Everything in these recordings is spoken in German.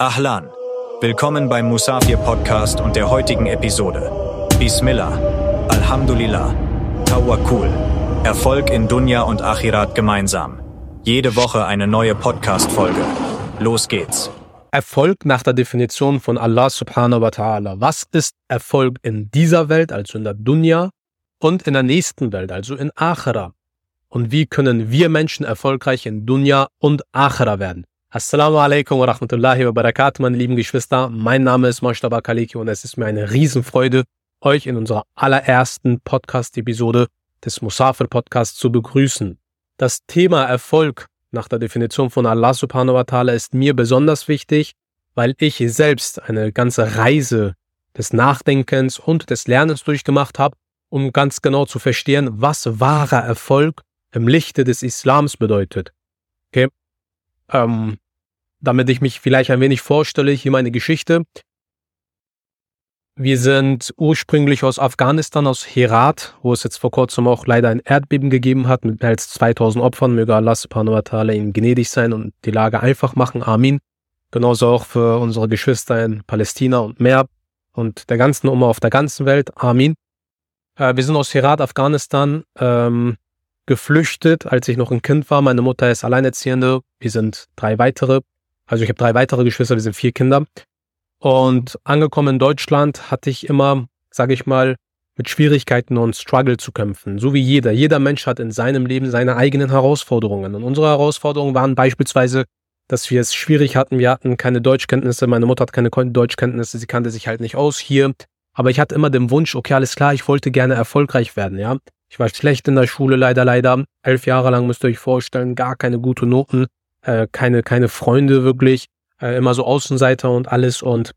Ahlan. Willkommen beim Musafir Podcast und der heutigen Episode. Bismillah. Alhamdulillah. Tawakkul. Erfolg in Dunya und Akhirat gemeinsam. Jede Woche eine neue Podcast-Folge. Los geht's. Erfolg nach der Definition von Allah subhanahu wa ta'ala. Was ist Erfolg in dieser Welt, also in der Dunya, und in der nächsten Welt, also in Akhira? Und wie können wir Menschen erfolgreich in Dunya und Akhira werden? Assalamu alaikum wa rahmatullahi wa barakatuh, meine lieben Geschwister. Mein Name ist Moshtaba Kaliki und es ist mir eine Riesenfreude, euch in unserer allerersten Podcast-Episode des Musafir Podcasts zu begrüßen. Das Thema Erfolg nach der Definition von Allah subhanahu wa ta'ala ist mir besonders wichtig, weil ich selbst eine ganze Reise des Nachdenkens und des Lernens durchgemacht habe, um ganz genau zu verstehen, was wahrer Erfolg im Lichte des Islams bedeutet. Okay? Ähm, damit ich mich vielleicht ein wenig vorstelle, hier meine Geschichte. Wir sind ursprünglich aus Afghanistan, aus Herat, wo es jetzt vor kurzem auch leider ein Erdbeben gegeben hat mit mehr als 2000 Opfern. Möge Allah subhanahu wa ta'ala ihnen gnädig sein und die Lage einfach machen. Amin. Genauso auch für unsere Geschwister in Palästina und mehr und der ganzen Umma auf der ganzen Welt. Amin. Äh, wir sind aus Herat, Afghanistan, ähm, geflüchtet, als ich noch ein Kind war. Meine Mutter ist Alleinerziehende. Wir sind drei weitere. Also ich habe drei weitere Geschwister, wir sind vier Kinder. Und angekommen in Deutschland hatte ich immer, sage ich mal, mit Schwierigkeiten und Struggle zu kämpfen. So wie jeder. Jeder Mensch hat in seinem Leben seine eigenen Herausforderungen. Und unsere Herausforderungen waren beispielsweise, dass wir es schwierig hatten. Wir hatten keine Deutschkenntnisse. Meine Mutter hat keine Deutschkenntnisse. Sie kannte sich halt nicht aus hier. Aber ich hatte immer den Wunsch, okay, alles klar, ich wollte gerne erfolgreich werden, ja. Ich war schlecht in der Schule, leider, leider. Elf Jahre lang müsst ihr euch vorstellen, gar keine gute Noten, äh, keine, keine Freunde wirklich, äh, immer so Außenseiter und alles. Und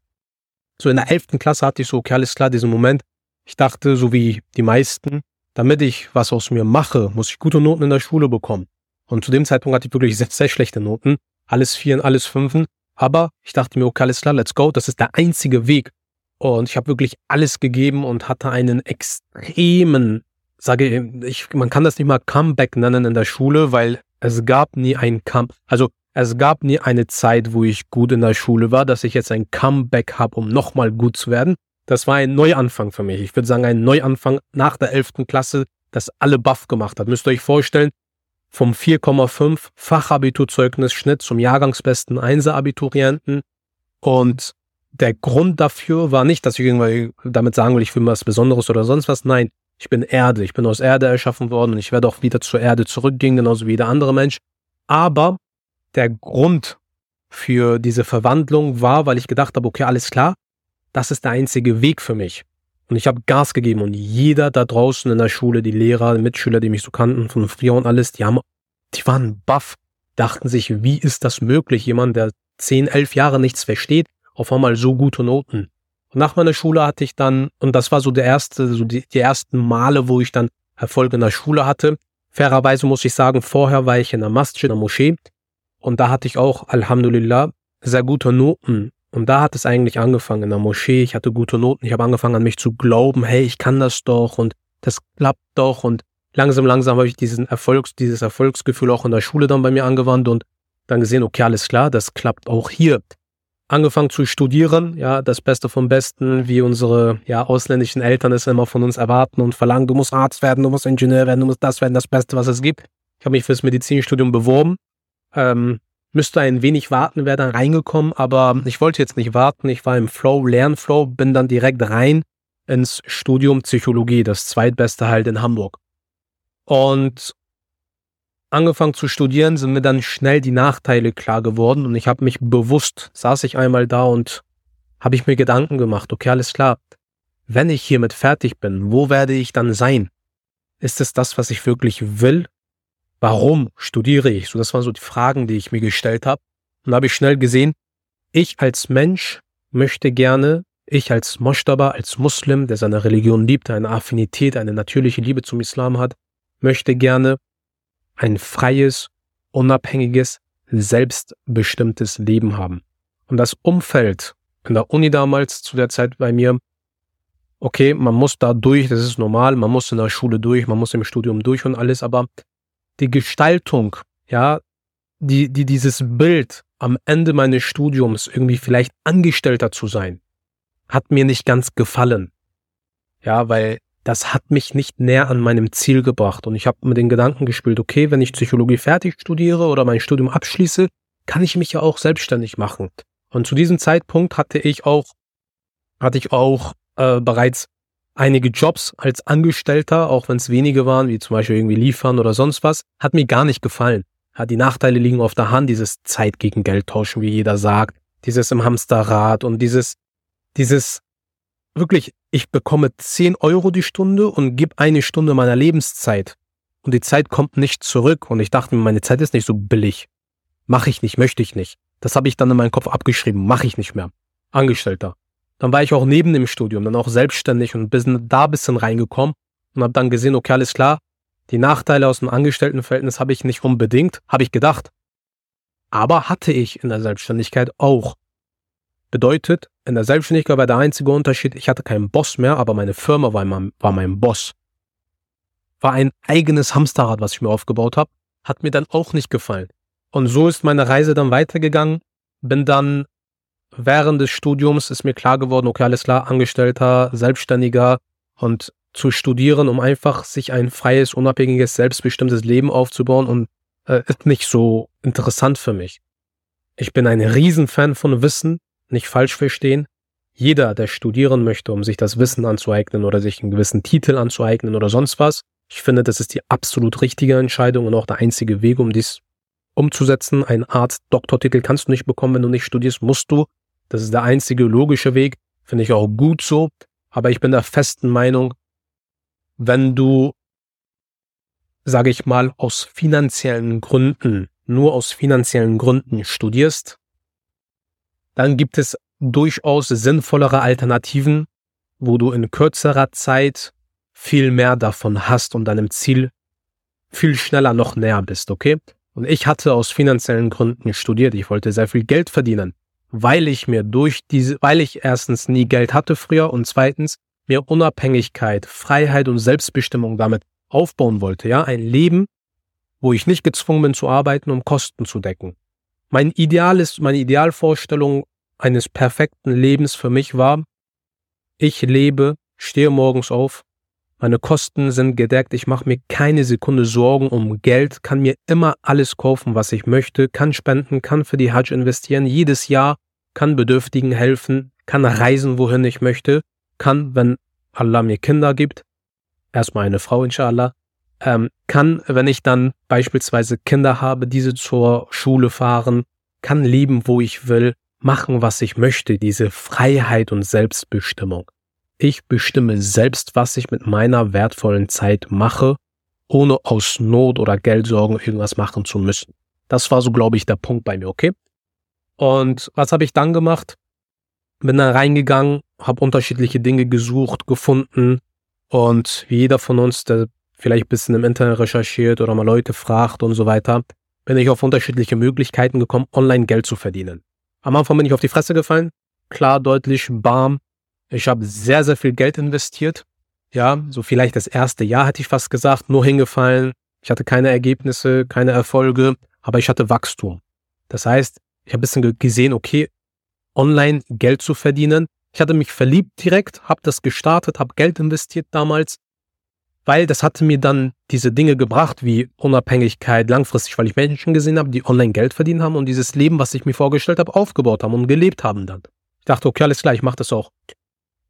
so in der elften Klasse hatte ich so, okay, alles klar, diesen Moment. Ich dachte, so wie die meisten, damit ich was aus mir mache, muss ich gute Noten in der Schule bekommen. Und zu dem Zeitpunkt hatte ich wirklich sehr, sehr schlechte Noten. Alles Vieren, alles Fünfen. Aber ich dachte mir, okay, alles klar, let's go. Das ist der einzige Weg. Und ich habe wirklich alles gegeben und hatte einen extremen sage ich, man kann das nicht mal Comeback nennen in der Schule, weil es gab nie ein Come, also es gab nie eine Zeit, wo ich gut in der Schule war, dass ich jetzt ein Comeback habe, um nochmal gut zu werden. Das war ein Neuanfang für mich. Ich würde sagen, ein Neuanfang nach der 11. Klasse, das alle Buff gemacht hat. Müsst ihr euch vorstellen, vom 4,5 Fachabiturzeugnisschnitt zum Jahrgangsbesten 1 Abiturienten. Und der Grund dafür war nicht, dass ich irgendwie damit sagen will, ich will was Besonderes oder sonst was. Nein, ich bin Erde, ich bin aus Erde erschaffen worden und ich werde auch wieder zur Erde zurückgehen, genauso wie jeder andere Mensch. Aber der Grund für diese Verwandlung war, weil ich gedacht habe, okay, alles klar, das ist der einzige Weg für mich. Und ich habe Gas gegeben und jeder da draußen in der Schule, die Lehrer, die Mitschüler, die mich so kannten von früher und alles, die haben, die waren baff, dachten sich, wie ist das möglich? Jemand, der zehn, elf Jahre nichts versteht, auf einmal so gute Noten. Und nach meiner Schule hatte ich dann, und das war so der erste, so die, die ersten Male, wo ich dann Erfolg in der Schule hatte. Fairerweise muss ich sagen, vorher war ich in der Masjid, in der Moschee. Und da hatte ich auch, Alhamdulillah, sehr gute Noten. Und da hat es eigentlich angefangen in der Moschee. Ich hatte gute Noten. Ich habe angefangen an mich zu glauben, hey, ich kann das doch und das klappt doch. Und langsam, langsam habe ich diesen Erfolgs, dieses Erfolgsgefühl auch in der Schule dann bei mir angewandt und dann gesehen, okay, alles klar, das klappt auch hier angefangen zu studieren, ja, das Beste vom Besten, wie unsere ja, ausländischen Eltern es immer von uns erwarten und verlangen, du musst Arzt werden, du musst Ingenieur werden, du musst das werden, das Beste, was es gibt. Ich habe mich fürs Medizinstudium beworben, ähm, müsste ein wenig warten, wäre dann reingekommen, aber ich wollte jetzt nicht warten, ich war im Flow, Lernflow, bin dann direkt rein ins Studium Psychologie, das zweitbeste halt in Hamburg. Und angefangen zu studieren, sind mir dann schnell die Nachteile klar geworden und ich habe mich bewusst, saß ich einmal da und habe ich mir Gedanken gemacht, okay, alles klar, wenn ich hiermit fertig bin, wo werde ich dann sein? Ist es das, was ich wirklich will? Warum studiere ich? So, das waren so die Fragen, die ich mir gestellt habe. Und da habe ich schnell gesehen, ich als Mensch möchte gerne, ich als Moshtaba, als Muslim, der seine Religion liebt, eine Affinität, eine natürliche Liebe zum Islam hat, möchte gerne ein freies, unabhängiges, selbstbestimmtes Leben haben. Und das Umfeld in der Uni damals zu der Zeit bei mir, okay, man muss da durch, das ist normal, man muss in der Schule durch, man muss im Studium durch und alles, aber die Gestaltung, ja, die, die, dieses Bild am Ende meines Studiums irgendwie vielleicht Angestellter zu sein, hat mir nicht ganz gefallen. Ja, weil das hat mich nicht näher an meinem Ziel gebracht. Und ich habe mit den Gedanken gespielt, okay, wenn ich Psychologie fertig studiere oder mein Studium abschließe, kann ich mich ja auch selbstständig machen. Und zu diesem Zeitpunkt hatte ich auch, hatte ich auch äh, bereits einige Jobs als Angestellter, auch wenn es wenige waren, wie zum Beispiel irgendwie liefern oder sonst was, hat mir gar nicht gefallen. Ja, die Nachteile liegen auf der Hand, dieses Zeit gegen Geld tauschen, wie jeder sagt, dieses im Hamsterrad und dieses, dieses wirklich, ich bekomme 10 Euro die Stunde und gib eine Stunde meiner Lebenszeit. Und die Zeit kommt nicht zurück. Und ich dachte mir, meine Zeit ist nicht so billig. Mache ich nicht, möchte ich nicht. Das habe ich dann in meinem Kopf abgeschrieben. Mache ich nicht mehr. Angestellter. Dann war ich auch neben dem Studium, dann auch selbstständig und bin da ein bisschen reingekommen und habe dann gesehen, okay, alles klar, die Nachteile aus dem Angestelltenverhältnis habe ich nicht unbedingt, habe ich gedacht. Aber hatte ich in der Selbstständigkeit auch. Bedeutet, in der Selbstständigkeit war der einzige Unterschied, ich hatte keinen Boss mehr, aber meine Firma war mein, war mein Boss. War ein eigenes Hamsterrad, was ich mir aufgebaut habe, hat mir dann auch nicht gefallen. Und so ist meine Reise dann weitergegangen. Bin dann während des Studiums ist mir klar geworden, okay, alles klar, Angestellter, Selbstständiger und zu studieren, um einfach sich ein freies, unabhängiges, selbstbestimmtes Leben aufzubauen und äh, ist nicht so interessant für mich. Ich bin ein Riesenfan von Wissen, nicht falsch verstehen. Jeder, der studieren möchte, um sich das Wissen anzueignen oder sich einen gewissen Titel anzueignen oder sonst was, ich finde, das ist die absolut richtige Entscheidung und auch der einzige Weg, um dies umzusetzen. Eine Art Doktortitel kannst du nicht bekommen, wenn du nicht studierst, musst du. Das ist der einzige logische Weg. Finde ich auch gut so. Aber ich bin der festen Meinung, wenn du, sage ich mal, aus finanziellen Gründen, nur aus finanziellen Gründen studierst, dann gibt es durchaus sinnvollere Alternativen, wo du in kürzerer Zeit viel mehr davon hast und deinem Ziel viel schneller noch näher bist, okay? Und ich hatte aus finanziellen Gründen studiert. Ich wollte sehr viel Geld verdienen, weil ich mir durch diese, weil ich erstens nie Geld hatte früher und zweitens mir Unabhängigkeit, Freiheit und Selbstbestimmung damit aufbauen wollte, ja? Ein Leben, wo ich nicht gezwungen bin zu arbeiten, um Kosten zu decken. Mein Ideal ist, meine Idealvorstellung eines perfekten Lebens für mich war, ich lebe, stehe morgens auf, meine Kosten sind gedeckt, ich mache mir keine Sekunde Sorgen um Geld, kann mir immer alles kaufen, was ich möchte, kann spenden, kann für die Hajj investieren, jedes Jahr kann Bedürftigen helfen, kann reisen, wohin ich möchte, kann, wenn Allah mir Kinder gibt, erstmal eine Frau, inshallah, ähm, kann, wenn ich dann beispielsweise Kinder habe, diese zur Schule fahren, kann leben, wo ich will, machen, was ich möchte, diese Freiheit und Selbstbestimmung. Ich bestimme selbst, was ich mit meiner wertvollen Zeit mache, ohne aus Not oder Geldsorgen irgendwas machen zu müssen. Das war so, glaube ich, der Punkt bei mir, okay? Und was habe ich dann gemacht? Bin dann reingegangen, habe unterschiedliche Dinge gesucht, gefunden und wie jeder von uns, der vielleicht ein bisschen im Internet recherchiert oder mal Leute fragt und so weiter, bin ich auf unterschiedliche Möglichkeiten gekommen, online Geld zu verdienen. Am Anfang bin ich auf die Fresse gefallen, klar, deutlich, bam. Ich habe sehr, sehr viel Geld investiert. Ja, so vielleicht das erste Jahr hätte ich fast gesagt, nur hingefallen. Ich hatte keine Ergebnisse, keine Erfolge, aber ich hatte Wachstum. Das heißt, ich habe ein bisschen gesehen, okay, online Geld zu verdienen. Ich hatte mich verliebt direkt, habe das gestartet, habe Geld investiert damals weil das hatte mir dann diese Dinge gebracht, wie Unabhängigkeit langfristig, weil ich Menschen gesehen habe, die online Geld verdient haben und dieses Leben, was ich mir vorgestellt habe, aufgebaut haben und gelebt haben dann. Ich dachte, okay, alles klar, ich mache das auch.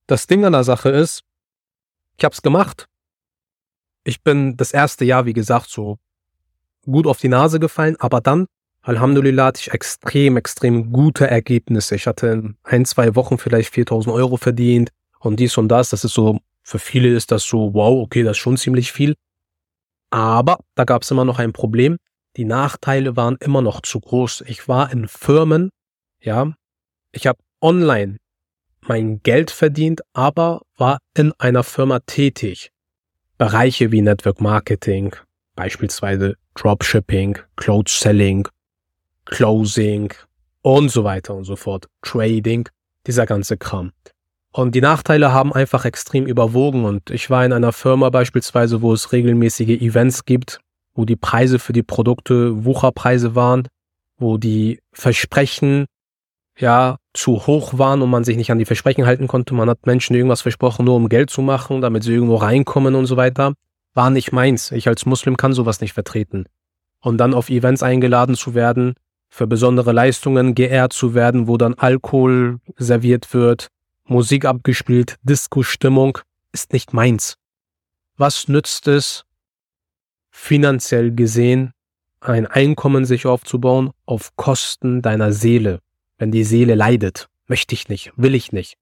Das Ding an der Sache ist, ich habe es gemacht. Ich bin das erste Jahr, wie gesagt, so gut auf die Nase gefallen, aber dann, Alhamdulillah, hatte ich extrem, extrem gute Ergebnisse. Ich hatte in ein, zwei Wochen vielleicht 4000 Euro verdient und dies und das. Das ist so für viele ist das so, wow, okay, das ist schon ziemlich viel. Aber da gab es immer noch ein Problem. Die Nachteile waren immer noch zu groß. Ich war in Firmen, ja, ich habe online mein Geld verdient, aber war in einer Firma tätig. Bereiche wie Network Marketing, beispielsweise Dropshipping, Clothes Selling, Closing und so weiter und so fort, Trading, dieser ganze Kram. Und die Nachteile haben einfach extrem überwogen. Und ich war in einer Firma beispielsweise, wo es regelmäßige Events gibt, wo die Preise für die Produkte Wucherpreise waren, wo die Versprechen ja zu hoch waren und man sich nicht an die Versprechen halten konnte. Man hat Menschen irgendwas versprochen, nur um Geld zu machen, damit sie irgendwo reinkommen und so weiter. War nicht meins. Ich als Muslim kann sowas nicht vertreten. Und dann auf Events eingeladen zu werden, für besondere Leistungen geehrt zu werden, wo dann Alkohol serviert wird, Musik abgespielt, Disco-Stimmung, ist nicht meins. Was nützt es, finanziell gesehen, ein Einkommen sich aufzubauen auf Kosten deiner Seele? Wenn die Seele leidet, möchte ich nicht, will ich nicht.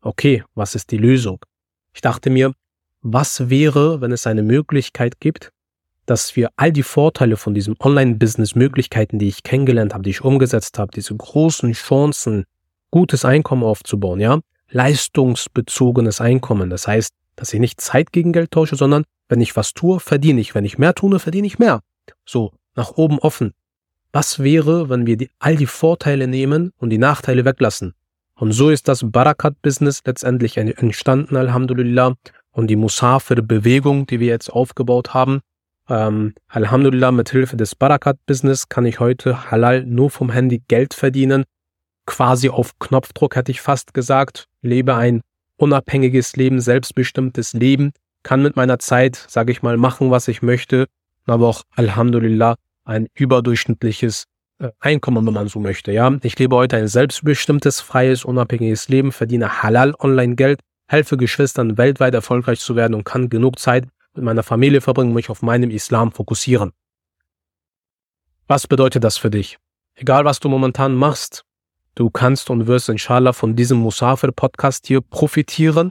Okay, was ist die Lösung? Ich dachte mir, was wäre, wenn es eine Möglichkeit gibt, dass wir all die Vorteile von diesem Online-Business-Möglichkeiten, die ich kennengelernt habe, die ich umgesetzt habe, diese großen Chancen, gutes Einkommen aufzubauen, ja, leistungsbezogenes Einkommen. Das heißt, dass ich nicht Zeit gegen Geld tausche, sondern wenn ich was tue, verdiene ich. Wenn ich mehr tue, verdiene ich mehr. So, nach oben offen. Was wäre, wenn wir die, all die Vorteile nehmen und die Nachteile weglassen? Und so ist das Barakat-Business letztendlich entstanden, Alhamdulillah. Und die Musafir-Bewegung, die wir jetzt aufgebaut haben, ähm, Alhamdulillah, mit Hilfe des Barakat-Business kann ich heute halal nur vom Handy Geld verdienen. Quasi auf Knopfdruck hätte ich fast gesagt. Lebe ein unabhängiges Leben, selbstbestimmtes Leben, kann mit meiner Zeit, sage ich mal, machen, was ich möchte, aber auch Alhamdulillah ein überdurchschnittliches äh, Einkommen, wenn man so möchte. Ja, ich lebe heute ein selbstbestimmtes, freies, unabhängiges Leben, verdiene halal online Geld, helfe Geschwistern weltweit erfolgreich zu werden und kann genug Zeit mit meiner Familie verbringen, mich auf meinem Islam fokussieren. Was bedeutet das für dich? Egal was du momentan machst, du kannst und wirst inshallah von diesem Musafir Podcast hier profitieren.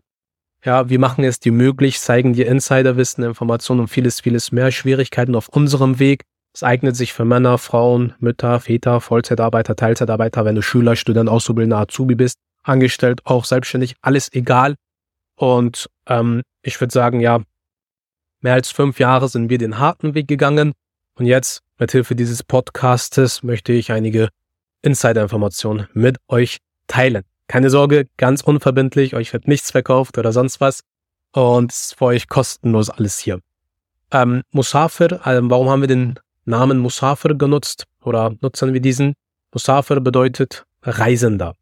Ja, wir machen es dir möglich, zeigen dir Insiderwissen, Informationen und vieles, vieles mehr Schwierigkeiten auf unserem Weg. Es eignet sich für Männer, Frauen, Mütter, Väter, Vollzeitarbeiter, Teilzeitarbeiter, wenn du Schüler, Student, Auszubildender, Azubi bist, angestellt, auch selbstständig, alles egal. Und ähm, ich würde sagen, ja, mehr als fünf Jahre sind wir den harten Weg gegangen. Und jetzt, mit Hilfe dieses Podcastes, möchte ich einige Insider-Informationen mit euch teilen. Keine Sorge, ganz unverbindlich, euch wird nichts verkauft oder sonst was. Und es ist für euch kostenlos alles hier. Ähm, Musafir, ähm, warum haben wir den Namen Musafir genutzt oder nutzen wir diesen? Musafir bedeutet Reisender.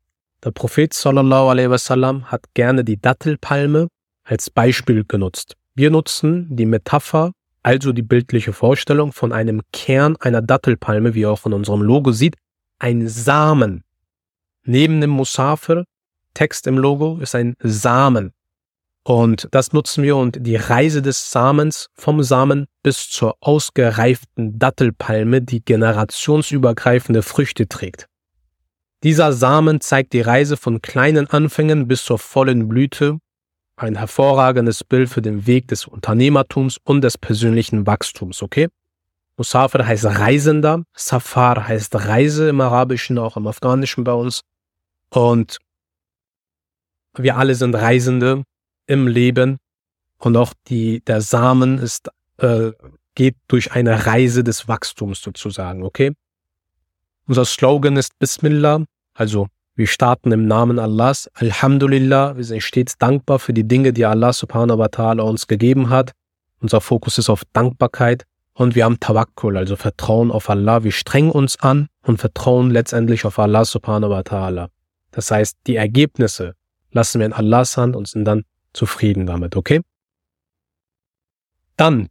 Der Prophet sallallahu alaihi wasallam hat gerne die Dattelpalme als Beispiel genutzt. Wir nutzen die Metapher, also die bildliche Vorstellung von einem Kern einer Dattelpalme, wie ihr auch von unserem Logo sieht, ein Samen. Neben dem Musafir, Text im Logo, ist ein Samen. Und das nutzen wir und die Reise des Samens vom Samen bis zur ausgereiften Dattelpalme, die generationsübergreifende Früchte trägt. Dieser Samen zeigt die Reise von kleinen Anfängen bis zur vollen Blüte, ein hervorragendes Bild für den Weg des Unternehmertums und des persönlichen Wachstums, okay? Musafir heißt Reisender, Safar heißt Reise im Arabischen, auch im Afghanischen bei uns. Und wir alle sind Reisende im Leben und auch die, der Samen ist, äh, geht durch eine Reise des Wachstums sozusagen, okay? Unser Slogan ist Bismillah, also wir starten im Namen Allahs. Alhamdulillah, wir sind stets dankbar für die Dinge, die Allah subhanahu wa ta'ala uns gegeben hat. Unser Fokus ist auf Dankbarkeit und wir haben Tawakkul, also Vertrauen auf Allah. Wir strengen uns an und vertrauen letztendlich auf Allah subhanahu wa ta'ala. Das heißt, die Ergebnisse lassen wir in Allahs Hand und sind dann zufrieden damit, okay? Dann,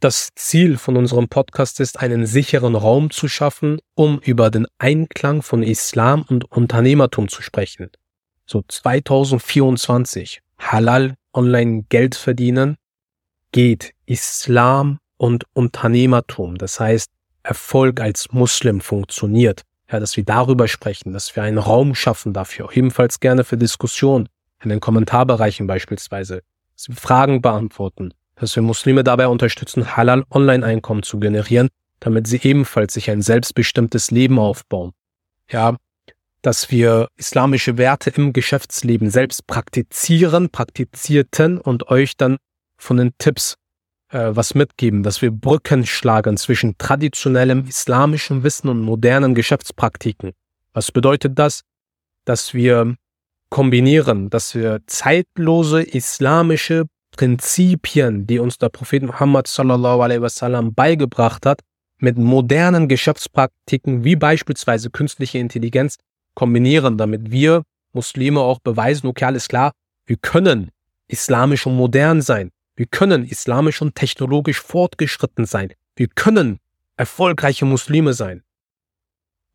das Ziel von unserem Podcast ist, einen sicheren Raum zu schaffen, um über den Einklang von Islam und Unternehmertum zu sprechen. So 2024, Halal online Geld verdienen, geht Islam und Unternehmertum. Das heißt, Erfolg als Muslim funktioniert. Ja, dass wir darüber sprechen, dass wir einen Raum schaffen dafür, ebenfalls gerne für Diskussion in den Kommentarbereichen beispielsweise, dass wir Fragen beantworten, dass wir Muslime dabei unterstützen, halal Online-Einkommen zu generieren, damit sie ebenfalls sich ein selbstbestimmtes Leben aufbauen. Ja, dass wir islamische Werte im Geschäftsleben selbst praktizieren, praktizierten und euch dann von den Tipps was mitgeben, dass wir Brücken schlagen zwischen traditionellem islamischem Wissen und modernen Geschäftspraktiken. Was bedeutet das? Dass wir kombinieren, dass wir zeitlose islamische Prinzipien, die uns der Prophet Muhammad sallallahu alaihi wasallam beigebracht hat, mit modernen Geschäftspraktiken wie beispielsweise künstliche Intelligenz kombinieren, damit wir Muslime auch beweisen, okay, alles klar, wir können islamisch und modern sein. Wir können islamisch und technologisch fortgeschritten sein. Wir können erfolgreiche Muslime sein.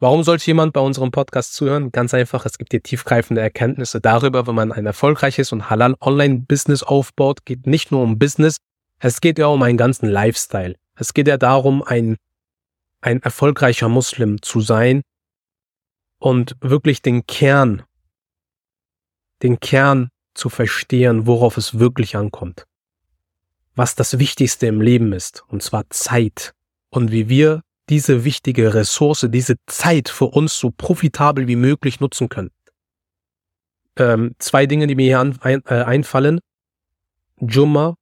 Warum sollte jemand bei unserem Podcast zuhören? Ganz einfach, es gibt hier tiefgreifende Erkenntnisse darüber, wenn man ein erfolgreiches und halal Online-Business aufbaut, geht nicht nur um Business, es geht ja um einen ganzen Lifestyle. Es geht ja darum, ein, ein erfolgreicher Muslim zu sein und wirklich den Kern, den Kern zu verstehen, worauf es wirklich ankommt. Was das Wichtigste im Leben ist, und zwar Zeit. Und wie wir diese wichtige Ressource, diese Zeit für uns so profitabel wie möglich nutzen können. Ähm, zwei Dinge, die mir hier an, ein, äh, einfallen. Jumma.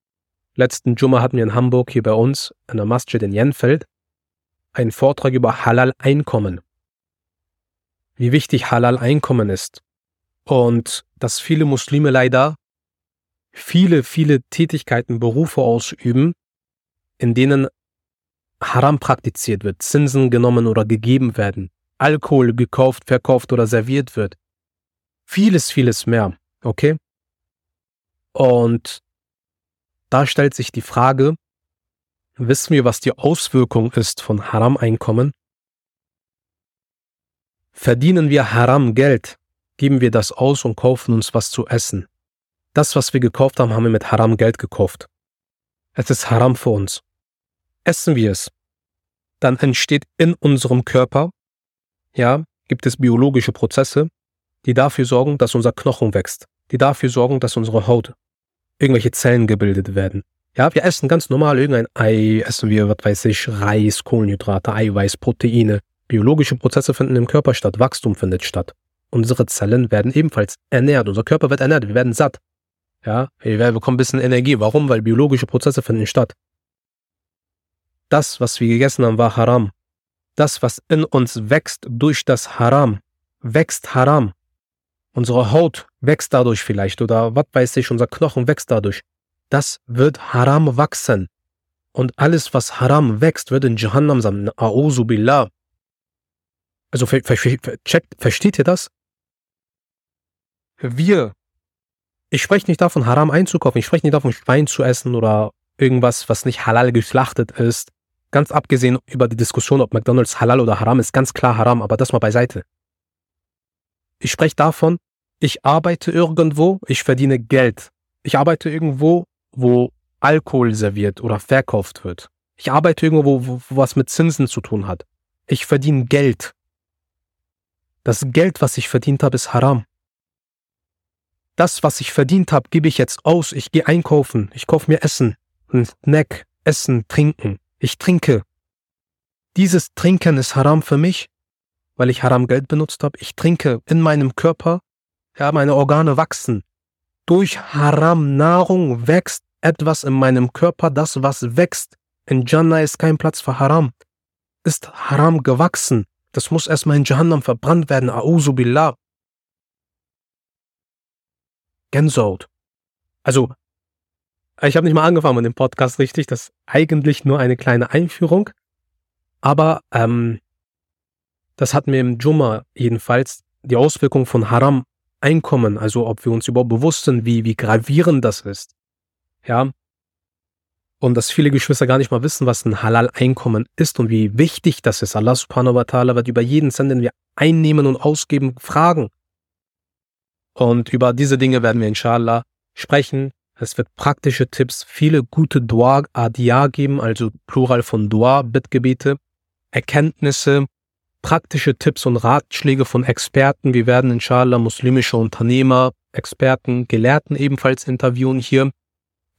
Letzten Jumma hatten wir in Hamburg hier bei uns in der Masjid in Jenfeld einen Vortrag über Halal-Einkommen. Wie wichtig Halal-Einkommen ist. Und dass viele Muslime leider viele, viele Tätigkeiten, Berufe ausüben, in denen Haram praktiziert wird, Zinsen genommen oder gegeben werden, Alkohol gekauft, verkauft oder serviert wird. Vieles, vieles mehr. Okay? Und da stellt sich die Frage, wissen wir, was die Auswirkung ist von Haram-Einkommen? Verdienen wir Haram Geld, geben wir das aus und kaufen uns was zu essen. Das, was wir gekauft haben, haben wir mit Haram Geld gekauft. Es ist Haram für uns essen wir es, dann entsteht in unserem Körper, ja, gibt es biologische Prozesse, die dafür sorgen, dass unser Knochen wächst, die dafür sorgen, dass unsere Haut, irgendwelche Zellen gebildet werden. Ja, wir essen ganz normal irgendein Ei, essen wir, was weiß ich, Reis, Kohlenhydrate, Eiweiß, Proteine. Biologische Prozesse finden im Körper statt, Wachstum findet statt. Unsere Zellen werden ebenfalls ernährt, unser Körper wird ernährt, wir werden satt. Ja, wir bekommen ein bisschen Energie. Warum? Weil biologische Prozesse finden statt. Das, was wir gegessen haben, war Haram. Das, was in uns wächst durch das Haram, wächst Haram. Unsere Haut wächst dadurch vielleicht oder was weiß ich, unser Knochen wächst dadurch. Das wird Haram wachsen. Und alles, was Haram wächst, wird in Jahannam sein. A'udhu billah. Also ver ver checkt, versteht ihr das? Wir, ich spreche nicht davon, Haram einzukaufen, ich spreche nicht davon, Schwein zu essen oder irgendwas, was nicht halal geschlachtet ist Ganz abgesehen über die Diskussion, ob McDonald's halal oder haram ist, ganz klar haram, aber das mal beiseite. Ich spreche davon, ich arbeite irgendwo, ich verdiene Geld. Ich arbeite irgendwo, wo Alkohol serviert oder verkauft wird. Ich arbeite irgendwo, wo, wo was mit Zinsen zu tun hat. Ich verdiene Geld. Das Geld, was ich verdient habe, ist haram. Das, was ich verdient habe, gebe ich jetzt aus. Ich gehe einkaufen. Ich kaufe mir Essen, ein Snack, Essen, Trinken. Ich trinke. Dieses Trinken ist haram für mich, weil ich haram Geld benutzt habe. Ich trinke in meinem Körper, ja, meine Organe wachsen. Durch haram Nahrung wächst etwas in meinem Körper, das was wächst. In Jannah ist kein Platz für haram. Ist haram gewachsen. Das muss erstmal in Jahannam verbrannt werden. A'udhu billah. Gänsehaut. Also, ich habe nicht mal angefangen mit dem Podcast richtig. Das ist eigentlich nur eine kleine Einführung. Aber ähm, das hat mir im Jumma jedenfalls die Auswirkung von Haram Einkommen, also ob wir uns überhaupt bewusst sind, wie, wie gravierend das ist. Ja. Und dass viele Geschwister gar nicht mal wissen, was ein Halal-Einkommen ist und wie wichtig das ist. Allah subhanahu wa ta'ala wird über jeden Cent, den wir einnehmen und ausgeben, fragen. Und über diese Dinge werden wir inshallah sprechen. Es wird praktische Tipps, viele gute Dua, Adia geben, also Plural von Dua, Bittgebete, Erkenntnisse, praktische Tipps und Ratschläge von Experten. Wir werden inshallah muslimische Unternehmer, Experten, Gelehrten ebenfalls interviewen hier.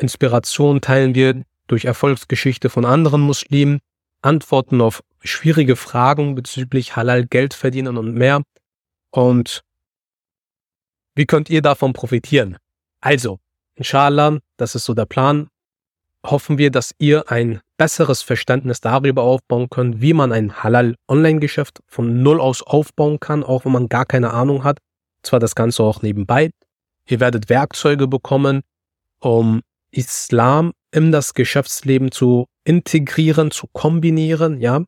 Inspiration teilen wir durch Erfolgsgeschichte von anderen Muslimen, Antworten auf schwierige Fragen bezüglich Halal Geld verdienen und mehr. Und wie könnt ihr davon profitieren? Also, Inshallah, das ist so der Plan, hoffen wir, dass ihr ein besseres Verständnis darüber aufbauen könnt, wie man ein Halal-Online-Geschäft von Null aus aufbauen kann, auch wenn man gar keine Ahnung hat. Zwar das Ganze auch nebenbei. Ihr werdet Werkzeuge bekommen, um Islam in das Geschäftsleben zu integrieren, zu kombinieren, ja.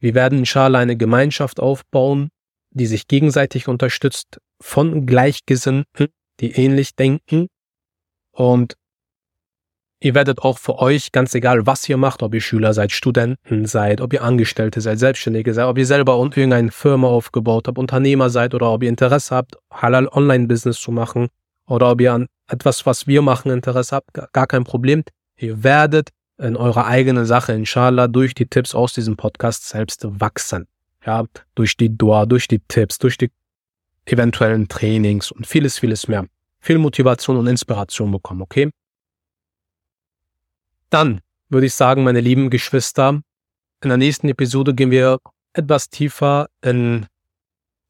Wir werden inshallah eine Gemeinschaft aufbauen, die sich gegenseitig unterstützt von Gleichgesinnten, die ähnlich denken. Und ihr werdet auch für euch, ganz egal was ihr macht, ob ihr Schüler seid, Studenten seid, ob ihr Angestellte seid, Selbstständige seid, ob ihr selber irgendeine Firma aufgebaut habt, Unternehmer seid oder ob ihr Interesse habt, Halal Online-Business zu machen oder ob ihr an etwas, was wir machen, Interesse habt, gar kein Problem. Ihr werdet in eurer eigenen Sache, inshallah, durch die Tipps aus diesem Podcast selbst wachsen. Ja, durch die Dua, durch die Tipps, durch die eventuellen Trainings und vieles, vieles mehr. Viel Motivation und Inspiration bekommen, okay? Dann würde ich sagen, meine lieben Geschwister, in der nächsten Episode gehen wir etwas tiefer in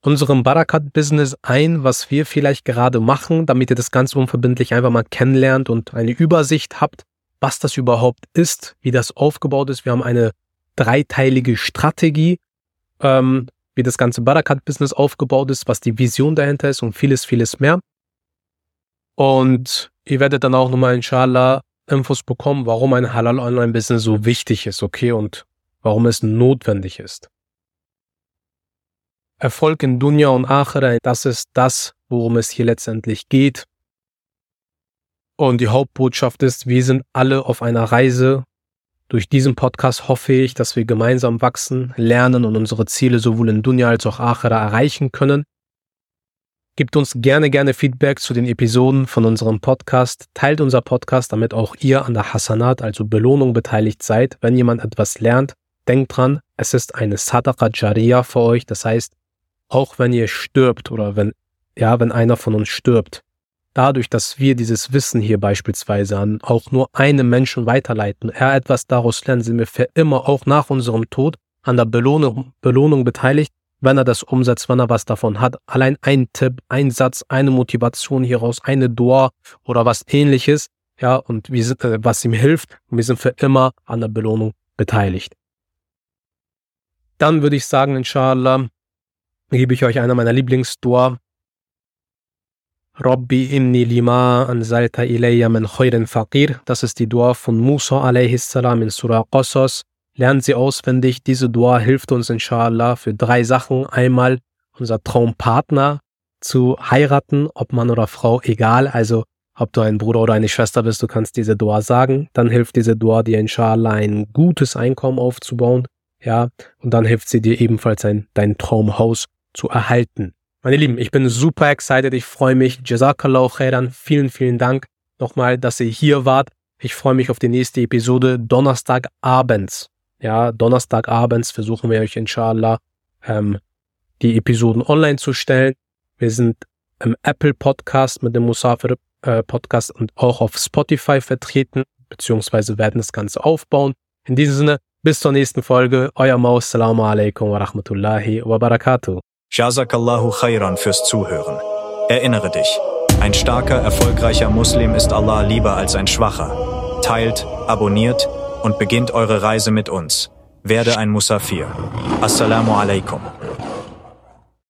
unserem Barakat-Business ein, was wir vielleicht gerade machen, damit ihr das ganz unverbindlich einfach mal kennenlernt und eine Übersicht habt, was das überhaupt ist, wie das aufgebaut ist. Wir haben eine dreiteilige Strategie, ähm, wie das ganze Barakat-Business aufgebaut ist, was die Vision dahinter ist und vieles, vieles mehr. Und ihr werdet dann auch nochmal inshallah Infos bekommen, warum ein Halal-Online-Business so wichtig ist, okay, und warum es notwendig ist. Erfolg in Dunya und Akhira, das ist das, worum es hier letztendlich geht. Und die Hauptbotschaft ist, wir sind alle auf einer Reise. Durch diesen Podcast hoffe ich, dass wir gemeinsam wachsen, lernen und unsere Ziele sowohl in Dunya als auch Akhira erreichen können. Gebt uns gerne, gerne Feedback zu den Episoden von unserem Podcast. Teilt unser Podcast, damit auch ihr an der Hasanat, also Belohnung, beteiligt seid. Wenn jemand etwas lernt, denkt dran, es ist eine Sadaqa Jariya für euch. Das heißt, auch wenn ihr stirbt oder wenn, ja, wenn einer von uns stirbt, dadurch, dass wir dieses Wissen hier beispielsweise an auch nur einem Menschen weiterleiten, er etwas daraus lernt, sind wir für immer auch nach unserem Tod an der Belohnung, Belohnung beteiligt, wenn er das umsetzt, wenn er was davon hat. Allein ein Tipp, ein Satz, eine Motivation hieraus, eine Dua oder was ähnliches, ja, und wir sind, äh, was ihm hilft, und wir sind für immer an der Belohnung beteiligt. Dann würde ich sagen, inshallah, gebe ich euch einer meiner Lieblingsdua. Rabbi inni lima anzalta ilayya min khairin faqir. Das ist die Dua von Musa a.s. in Surah Qasas. Lernt sie auswendig. Diese Dua hilft uns inshallah für drei Sachen. Einmal unser Traumpartner zu heiraten, ob Mann oder Frau, egal. Also ob du ein Bruder oder eine Schwester bist, du kannst diese Dua sagen. Dann hilft diese Dua dir inshallah ein gutes Einkommen aufzubauen. Ja, und dann hilft sie dir ebenfalls ein, dein Traumhaus zu erhalten. Meine Lieben, ich bin super excited, ich freue mich. Jazakallah khairan, vielen, vielen Dank nochmal, dass ihr hier wart. Ich freue mich auf die nächste Episode Donnerstagabends. Ja, Donnerstagabends versuchen wir euch inshallah ähm, die Episoden online zu stellen. Wir sind im Apple Podcast mit dem Musafir äh, Podcast und auch auf Spotify vertreten, beziehungsweise werden das Ganze aufbauen. In diesem Sinne, bis zur nächsten Folge. Euer Maus. Assalamu alaikum wa rahmatullahi wa barakatuh. Jazakallahu khairan fürs Zuhören. Erinnere dich, ein starker, erfolgreicher Muslim ist Allah lieber als ein schwacher. Teilt, abonniert und beginnt eure Reise mit uns. Werde ein Musafir. Assalamu alaikum.